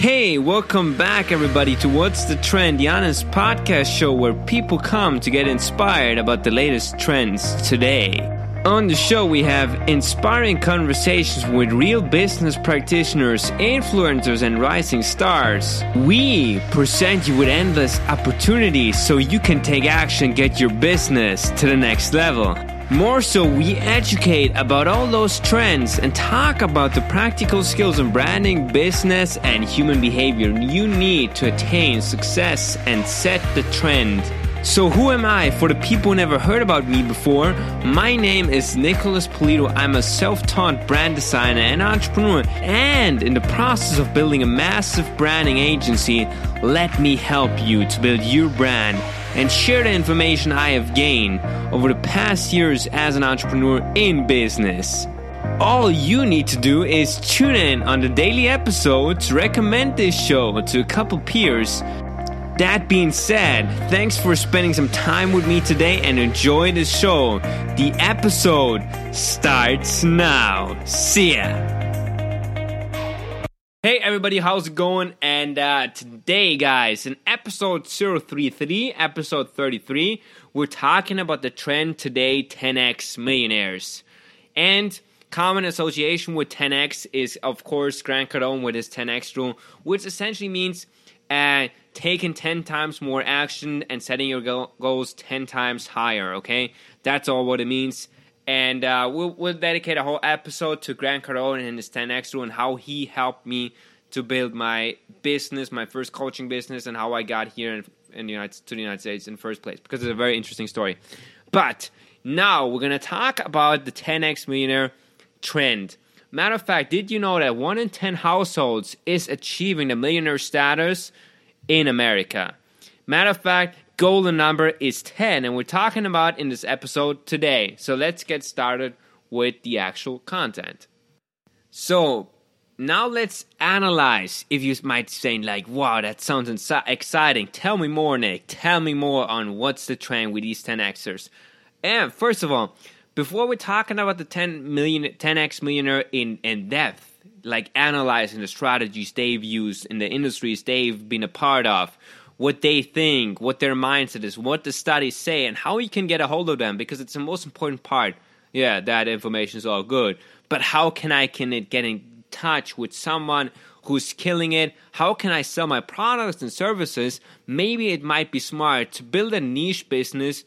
Hey, welcome back, everybody, to What's the Trend, the honest podcast show where people come to get inspired about the latest trends today. On the show, we have inspiring conversations with real business practitioners, influencers, and rising stars. We present you with endless opportunities so you can take action, get your business to the next level. More so, we educate about all those trends and talk about the practical skills in branding, business, and human behavior you need to attain success and set the trend. So, who am I for the people who never heard about me before? My name is Nicholas Polito. I'm a self taught brand designer and entrepreneur, and in the process of building a massive branding agency, let me help you to build your brand and share the information I have gained over the past years as an entrepreneur in business. All you need to do is tune in on the daily episodes, recommend this show to a couple peers. That being said, thanks for spending some time with me today and enjoy the show. The episode starts now. See ya. Hey everybody, how's it going? And uh, today, guys, in episode 033, episode 33, we're talking about the trend today 10x millionaires. And common association with 10x is, of course, Grant Cardone with his 10x rule, which essentially means uh, taking 10 times more action and setting your go- goals 10 times higher, okay? That's all what it means and uh, we'll, we'll, dedicate a whole episode to Grant Cardone and his 10x rule and how he helped me to build my business, my first coaching business, and how I got here in, in the United, to the United States in the first place because it's a very interesting story. But now we're gonna talk about the 10x millionaire trend. Matter of fact, did you know that one in 10 households is achieving the millionaire status in America? Matter of fact, golden number is 10, and we're talking about in this episode today. So let's get started with the actual content. So, now let's analyze. If you might say like, "Wow, that sounds insi- exciting." Tell me more, Nick. Tell me more on what's the trend with these 10xers. And first of all, before we're talking about the 10 million 10x millionaire in in depth, like analyzing the strategies they've used in the industries they've been a part of, what they think, what their mindset is, what the studies say, and how you can get a hold of them because it's the most important part. Yeah, that information is all good, but how can I can it get in touch with someone who's killing it? How can I sell my products and services? Maybe it might be smart to build a niche business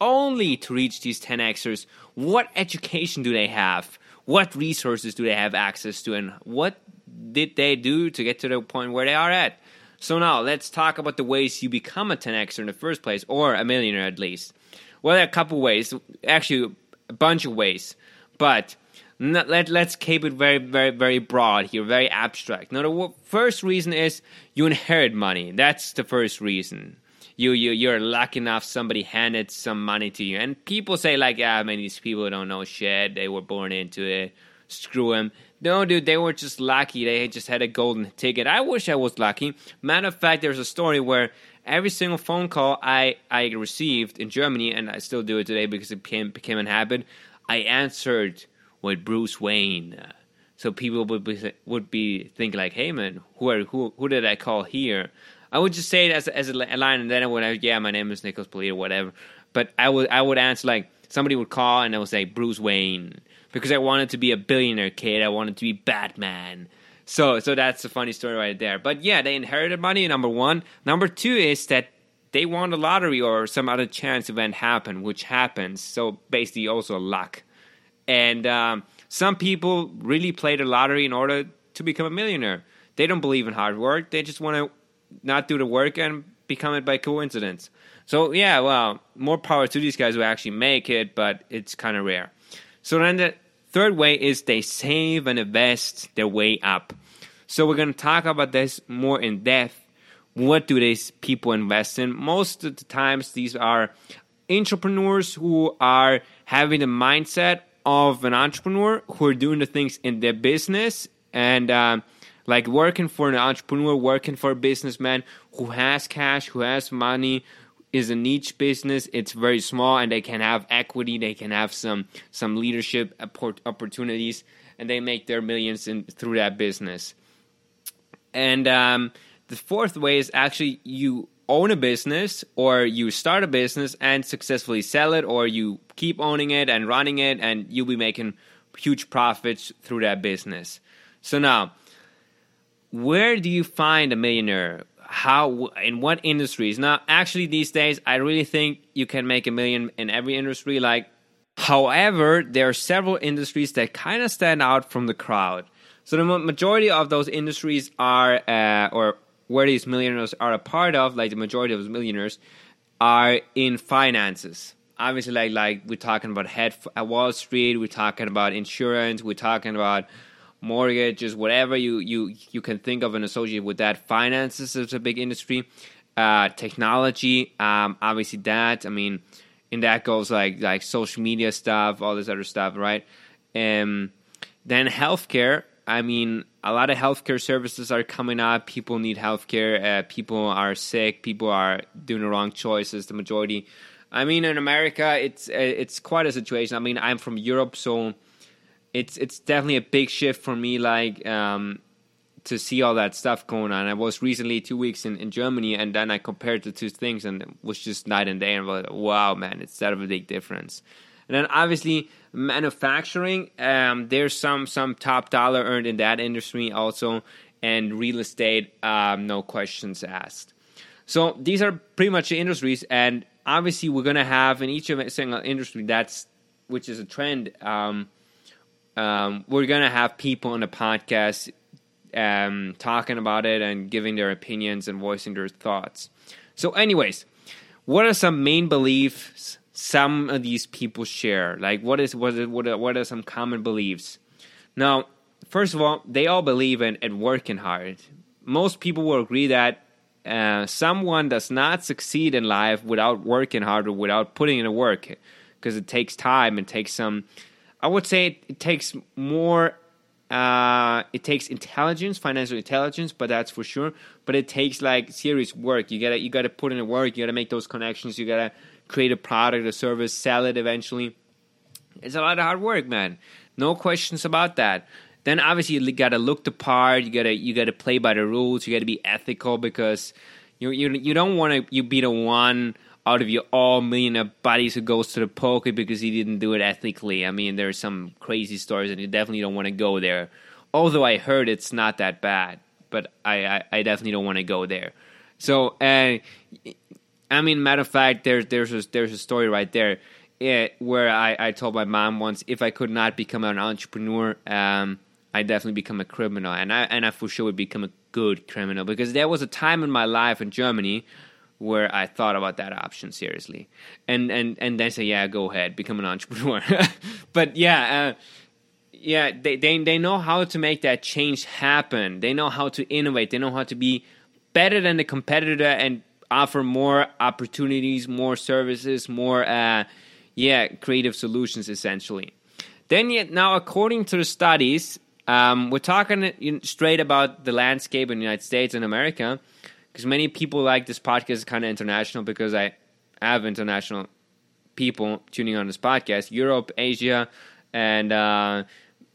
only to reach these 10xers. What education do they have? What resources do they have access to? And what did they do to get to the point where they are at? So now let's talk about the ways you become a 10xer in the first place, or a millionaire at least. Well, there are a couple ways, actually a bunch of ways, but let, let's keep it very, very, very broad here, very abstract. Now, the first reason is you inherit money. That's the first reason. You, you, you're lucky enough somebody handed some money to you. And people say, like, yeah, I mean, these people don't know shit. They were born into it. Screw them. No, dude, they were just lucky. They just had a golden ticket. I wish I was lucky. Matter of fact, there's a story where every single phone call I, I received in Germany, and I still do it today because it became, became a habit, I answered with Bruce Wayne. So people would be would be thinking like, "Hey man, who are who who did I call here?" I would just say it as as a line, and then I would, yeah, my name is Nicholas Polito, whatever. But I would I would answer like somebody would call, and I would say Bruce Wayne because I wanted to be a billionaire kid. I wanted to be Batman. So so that's a funny story right there. But yeah, they inherited money. Number one. Number two is that they won the lottery or some other chance event happened, which happens. So basically, also luck. And um, some people really play the lottery in order to become a millionaire. They don't believe in hard work. They just want to not do the work and become it by coincidence. So yeah, well, more power to these guys who actually make it, but it's kind of rare. So then the third way is they save and invest their way up. So we're going to talk about this more in depth. What do these people invest in? Most of the times, these are entrepreneurs who are having the mindset of an entrepreneur who are doing the things in their business and uh, like working for an entrepreneur, working for a businessman who has cash, who has money, is a niche business. It's very small, and they can have equity. They can have some some leadership opportunities, and they make their millions in, through that business. And um, the fourth way is actually you own a business or you start a business and successfully sell it, or you keep owning it and running it, and you'll be making huge profits through that business. So now, where do you find a millionaire? How in what industries? Now, actually, these days, I really think you can make a million in every industry. Like, however, there are several industries that kind of stand out from the crowd. So the majority of those industries are, uh, or where these millionaires are a part of, like the majority of those millionaires, are in finances. Obviously, like like we're talking about head at Wall Street, we're talking about insurance, we're talking about mortgages, whatever you you you can think of and associate with that. Finances is a big industry. Uh, technology, um, obviously that. I mean, and that goes like like social media stuff, all this other stuff, right? Um, then healthcare. I mean, a lot of healthcare services are coming up. People need healthcare. Uh, people are sick. People are doing the wrong choices. The majority. I mean, in America, it's uh, it's quite a situation. I mean, I'm from Europe, so it's it's definitely a big shift for me. Like um, to see all that stuff going on. I was recently two weeks in, in Germany, and then I compared the two things, and it was just night and day. And was like, wow, man, it's that of a big difference. And then obviously manufacturing, um, there's some some top dollar earned in that industry also, and real estate, um, no questions asked. So these are pretty much the industries, and obviously we're gonna have in each of single industry that's which is a trend. Um, um, we're gonna have people on the podcast um, talking about it and giving their opinions and voicing their thoughts. So, anyways, what are some main beliefs some of these people share? Like, what is what is, what are, what are some common beliefs? Now, first of all, they all believe in, in working hard. Most people will agree that uh, someone does not succeed in life without working hard or without putting in the work, because it takes time. and takes some. I would say it, it takes more uh, it takes intelligence, financial intelligence, but that's for sure. But it takes like serious work. You gotta you gotta put in the work. You gotta make those connections. You gotta create a product, a service, sell it eventually. It's a lot of hard work, man. No questions about that. Then obviously you gotta look the part. You gotta you gotta play by the rules. You gotta be ethical because you you you don't want to you be the one out of your all millionaire buddies who goes to the poker because he didn't do it ethically. I mean, there's some crazy stories, and you definitely don't want to go there. Although I heard it's not that bad, but I I, I definitely don't want to go there. So, I mean, matter of fact, there's there's a, there's a story right there it, where I, I told my mom once if I could not become an entrepreneur, um, I definitely become a criminal, and I and I for sure would become a good criminal because there was a time in my life in Germany where I thought about that option seriously, and and and then say, yeah, go ahead, become an entrepreneur. but yeah, uh, yeah, they, they they know how to make that change happen. They know how to innovate. They know how to be better than the competitor and offer more opportunities, more services, more uh, yeah, creative solutions essentially. Then yet now, according to the studies, um, we're talking straight about the landscape in the United States and America because many people like this podcast is kind of international because I have international people tuning on this podcast Europe, Asia, and uh,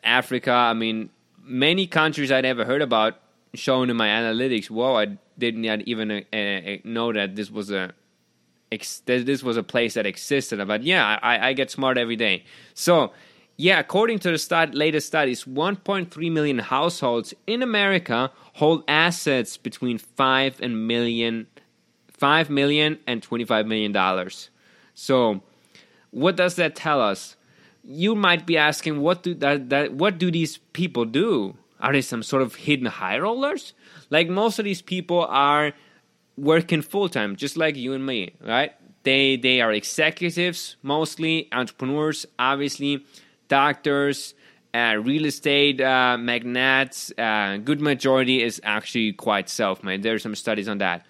Africa. I mean, many countries I'd never heard about shown in my analytics. Whoa, I didn't even uh, uh, know that this was a this was a place that existed. But yeah, I, I get smart every day. So yeah, according to the stud- latest studies, 1.3 million households in America hold assets between 5 and million 5 million and 25 million dollars. So, what does that tell us? You might be asking what do that, that what do these people do? Are they some sort of hidden high rollers? Like most of these people are working full time, just like you and me, right? They they are executives, mostly entrepreneurs, obviously doctors, uh, real estate uh, magnates. Uh, good majority is actually quite self-made. There are some studies on that.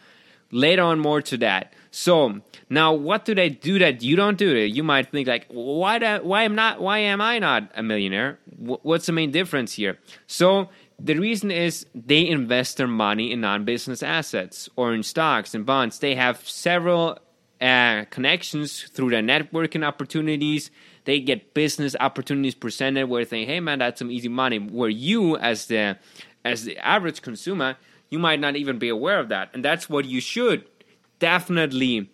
Later on, more to that. So now, what do they do that you don't do? You might think like, why? Do, why am not? Why am I not a millionaire? What's the main difference here? So the reason is they invest their money in non-business assets or in stocks and bonds. They have several uh, connections through their networking opportunities they get business opportunities presented where they hey man, that's some easy money. Where you as the as the average consumer, You might not even be aware of that. And that's what you should definitely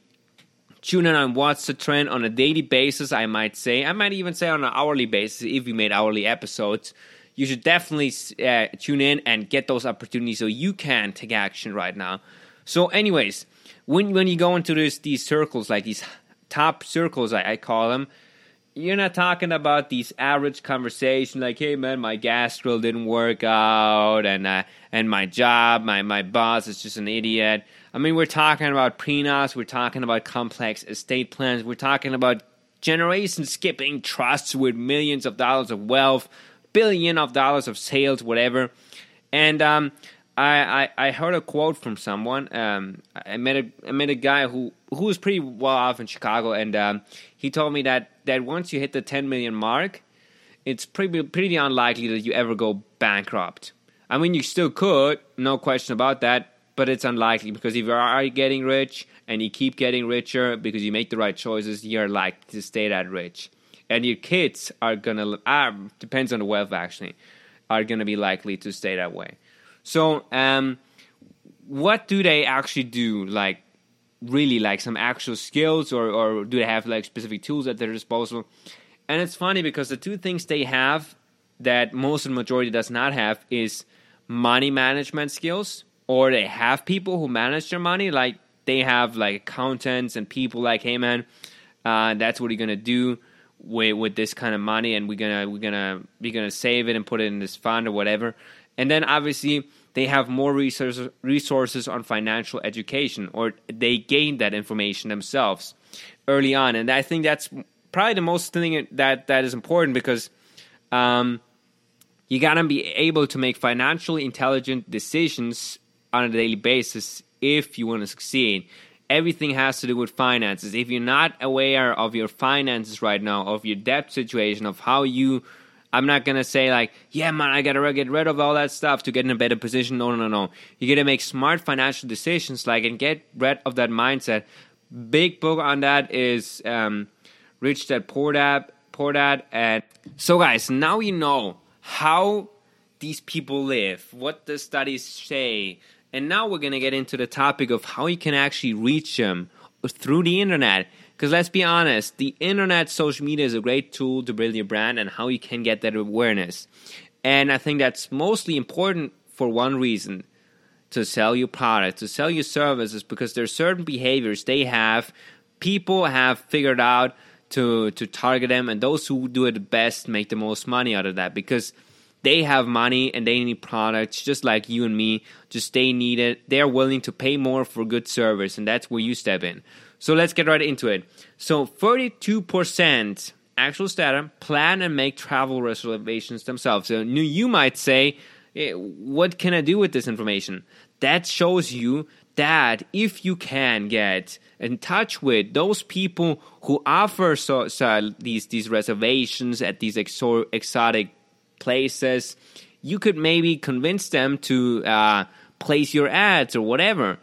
tune in on what's the trend on a daily basis, I might say. I might even say on an hourly basis if we made hourly episodes. You should definitely uh, tune in and get those opportunities so you can take action right now. So, anyways, when when you go into this, these circles, like these top circles, I, I call them, you're not talking about these average conversation like, hey man, my gas grill didn't work out, and uh, and my job, my my boss is just an idiot. I mean, we're talking about prenups, we're talking about complex estate plans, we're talking about generation skipping trusts with millions of dollars of wealth, billion of dollars of sales, whatever. And um, I, I, I heard a quote from someone. Um, I met a I met a guy who who was pretty well off in Chicago, and um, he told me that that once you hit the 10 million mark, it's pretty pretty unlikely that you ever go bankrupt. I mean, you still could, no question about that, but it's unlikely because if you are getting rich and you keep getting richer because you make the right choices, you're likely to stay that rich, and your kids are gonna ah, depends on the wealth actually, are gonna be likely to stay that way. So, um, what do they actually do? Like, really, like some actual skills, or or do they have like specific tools at their disposal? And it's funny because the two things they have that most of the majority does not have is money management skills, or they have people who manage their money, like they have like accountants and people like, hey man, uh, that's what you're gonna do with with this kind of money, and we're gonna we're gonna we're gonna save it and put it in this fund or whatever. And then obviously they have more resources resources on financial education or they gain that information themselves early on. And I think that's probably the most thing that that is important because um, you gotta be able to make financially intelligent decisions on a daily basis if you want to succeed. Everything has to do with finances. If you're not aware of your finances right now, of your debt situation, of how you I'm not gonna say like, yeah, man, I gotta get rid of all that stuff to get in a better position. No, no, no. You gotta make smart financial decisions, like, and get rid of that mindset. Big book on that is um, Rich Dad Poor Dad. Poor Dad. And so, guys, now you know how these people live, what the studies say, and now we're gonna get into the topic of how you can actually reach them through the internet. Because let's be honest, the internet, social media is a great tool to build your brand and how you can get that awareness. And I think that's mostly important for one reason to sell your product, to sell your services, because there are certain behaviors they have, people have figured out to, to target them, and those who do it best make the most money out of that because they have money and they need products just like you and me just they need it they're willing to pay more for good service and that's where you step in so let's get right into it. So 32% actual data plan and make travel reservations themselves. So you might say, eh, what can I do with this information? That shows you that if you can get in touch with those people who offer so, so these these reservations at these exo- exotic places, you could maybe convince them to uh, place your ads or whatever.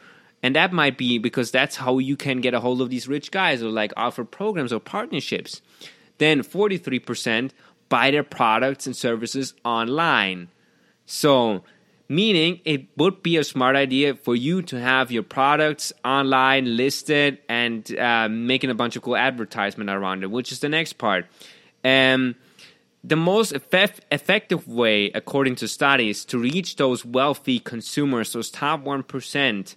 And that might be because that's how you can get a hold of these rich guys or like offer programs or partnerships. Then 43% buy their products and services online. So, meaning it would be a smart idea for you to have your products online listed and uh, making a bunch of cool advertisement around it, which is the next part. Um, the most effect- effective way, according to studies, to reach those wealthy consumers, those top 1%,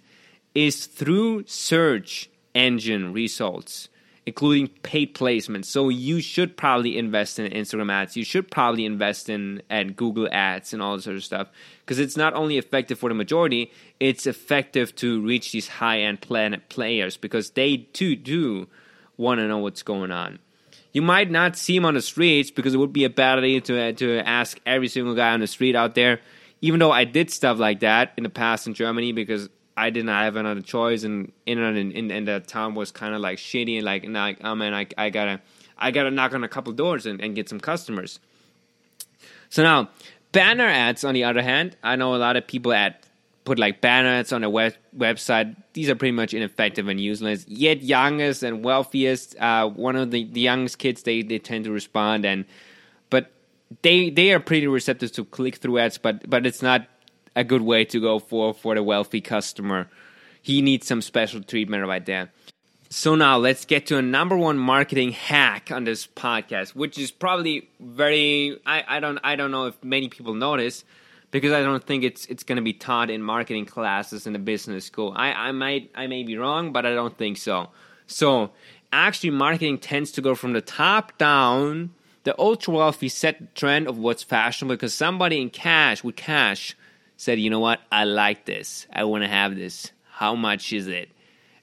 is through search engine results, including paid placements. So you should probably invest in Instagram ads. You should probably invest in and Google ads and all this sort of stuff because it's not only effective for the majority, it's effective to reach these high end planet players because they too do want to know what's going on. You might not see them on the streets because it would be a bad idea to to ask every single guy on the street out there. Even though I did stuff like that in the past in Germany because I did not have another choice, and in, in, in that town was kind of like shitty, and like, and like, oh man, I, I gotta, I gotta knock on a couple doors and, and get some customers. So now, banner ads, on the other hand, I know a lot of people at put like banner ads on their web, website. These are pretty much ineffective and useless. Yet youngest and wealthiest, uh, one of the, the youngest kids, they, they tend to respond and, but they they are pretty receptive to click through ads, but but it's not a good way to go for for the wealthy customer. He needs some special treatment right there. So now let's get to a number one marketing hack on this podcast, which is probably very I, I don't I don't know if many people notice because I don't think it's it's gonna be taught in marketing classes in the business school. I, I might I may be wrong, but I don't think so. So actually marketing tends to go from the top down. The ultra wealthy set the trend of what's fashionable because somebody in cash with cash said, you know what, I like this. I wanna have this. How much is it?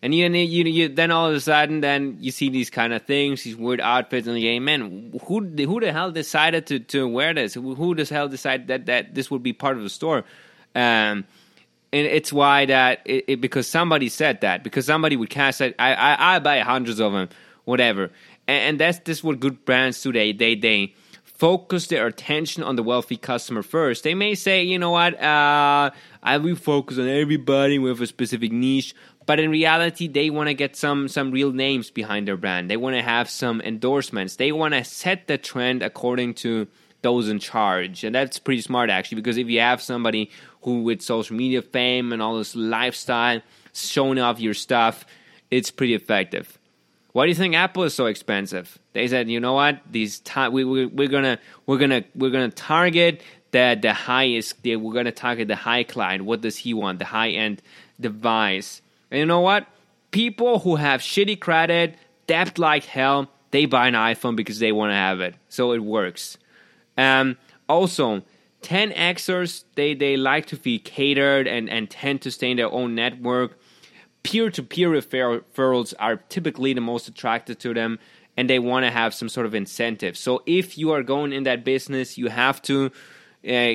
And you, you, you, then all of a sudden, then you see these kind of things, these weird outfits, and you man, who, who the hell decided to, to wear this? Who, the hell decided that, that this would be part of the store? Um, and it's why that it, it, because somebody said that because somebody would cast that I, I I buy hundreds of them, whatever, and, and that's this what good brands do. They they they focus their attention on the wealthy customer first. They may say, you know what, uh, I will focus on everybody with a specific niche, but in reality they want to get some some real names behind their brand. They want to have some endorsements. They want to set the trend according to those in charge and that's pretty smart actually because if you have somebody who with social media fame and all this lifestyle showing off your stuff it's pretty effective why do you think apple is so expensive they said you know what these time we, we, we're gonna we're gonna we're gonna target the the highest we're gonna target the high client what does he want the high end device and you know what? People who have shitty credit, debt like hell, they buy an iPhone because they want to have it. So it works. Um, also, 10Xers, they, they like to be catered and, and tend to stay in their own network. Peer to peer referrals are typically the most attractive to them, and they want to have some sort of incentive. So if you are going in that business, you have to uh,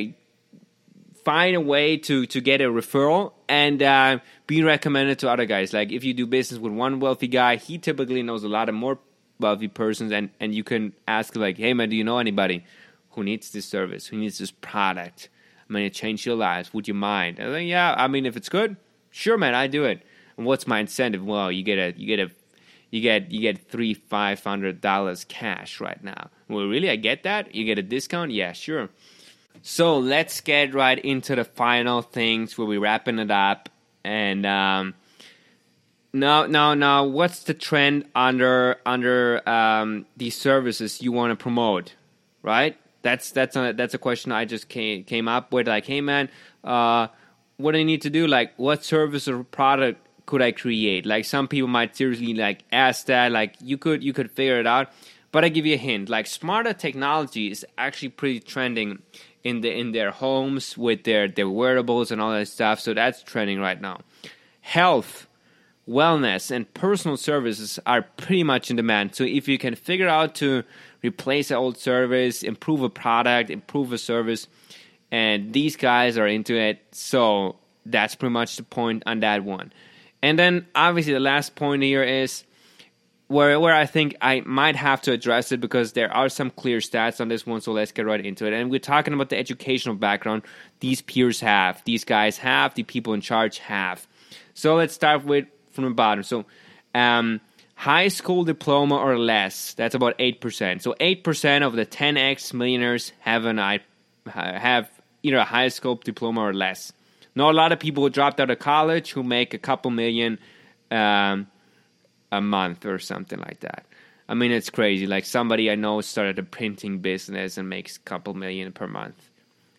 find a way to to get a referral and uh, be recommended to other guys. Like if you do business with one wealthy guy, he typically knows a lot of more wealthy persons, and and you can ask like, hey man, do you know anybody who needs this service, who needs this product? I'm gonna change your lives. Would you mind? I like, yeah, I mean, if it's good, sure, man, I do it. What's my incentive? Well, you get a you get a you get you get three five hundred dollars cash right now. Well, really, I get that. You get a discount. Yeah, sure. So let's get right into the final things where we're wrapping it up. And um, now, now, now, what's the trend under under um, these services you want to promote? Right? That's that's a that's a question I just came came up with. Like, hey man, uh, what do I need to do? Like, what service or product could I create? Like, some people might seriously like ask that. Like, you could you could figure it out. But I give you a hint. Like, smarter technology is actually pretty trending in the in their homes with their their wearables and all that stuff. So that's trending right now. Health, wellness, and personal services are pretty much in demand. So if you can figure out to replace an old service, improve a product, improve a service, and these guys are into it. So that's pretty much the point on that one. And then obviously the last point here is where where I think I might have to address it because there are some clear stats on this one. So let's get right into it. And we're talking about the educational background these peers have, these guys have, the people in charge have. So let's start with from the bottom. So um, high school diploma or less. That's about eight percent. So eight percent of the 10x millionaires have an I have either a high school diploma or less. Not a lot of people who dropped out of college who make a couple million. Um, a month or something like that. I mean, it's crazy. Like somebody I know started a printing business and makes a couple million per month,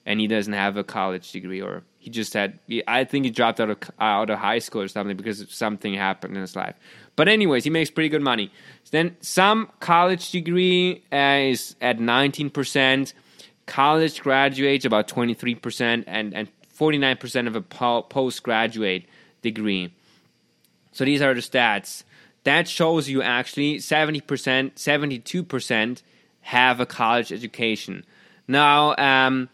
and he doesn't have a college degree, or he just had. I think he dropped out of out of high school or something because something happened in his life. But anyways, he makes pretty good money. Then some college degree uh, is at nineteen percent. College graduates about twenty three percent, and and forty nine percent of a postgraduate degree. So these are the stats that shows you actually 70%, 72% have a college education. Now, um,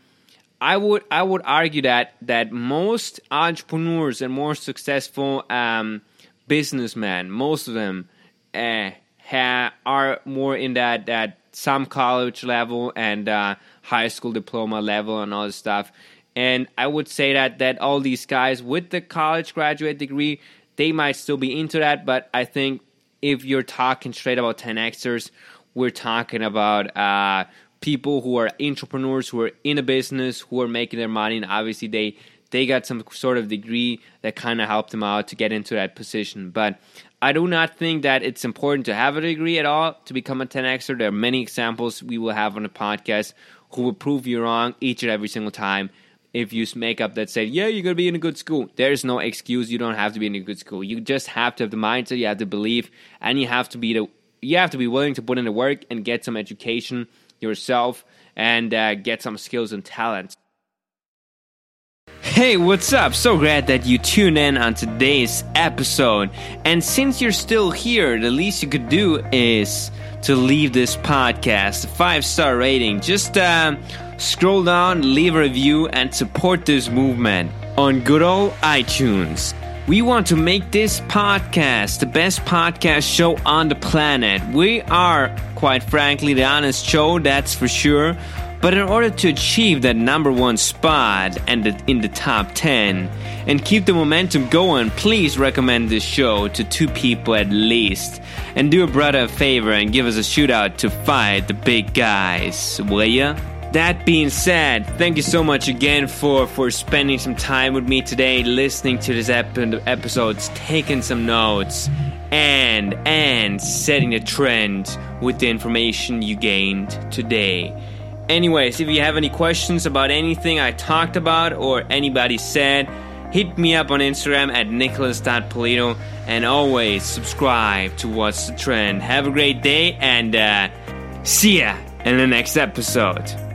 I would I would argue that that most entrepreneurs and more successful um, businessmen, most of them, uh, ha- are more in that that some college level and uh, high school diploma level and all this stuff. And I would say that that all these guys with the college graduate degree, they might still be into that, but I think if you're talking straight about 10xers, we're talking about uh, people who are entrepreneurs, who are in a business, who are making their money, and obviously they they got some sort of degree that kind of helped them out to get into that position. But I do not think that it's important to have a degree at all to become a 10xer. There are many examples we will have on the podcast who will prove you wrong each and every single time. If you make up that say, yeah, you're gonna be in a good school, there's no excuse. You don't have to be in a good school. You just have to have the mindset. You have to believe, and you have to be the you have to be willing to put in the work and get some education yourself and uh, get some skills and talents. Hey, what's up? So glad that you tune in on today's episode. And since you're still here, the least you could do is to leave this podcast a five star rating. Just uh, scroll down, leave a review, and support this movement on good old iTunes. We want to make this podcast the best podcast show on the planet. We are, quite frankly, the honest show, that's for sure. But in order to achieve that number one spot and in the top 10 and keep the momentum going, please recommend this show to two people at least. And do a brother a favor and give us a shootout to fight the big guys, will ya? That being said, thank you so much again for, for spending some time with me today, listening to this ep- episodes, taking some notes, and and setting a trend with the information you gained today. Anyways, if you have any questions about anything I talked about or anybody said, hit me up on Instagram at nicholas.polito and always subscribe to What's the Trend. Have a great day and uh, see ya in the next episode.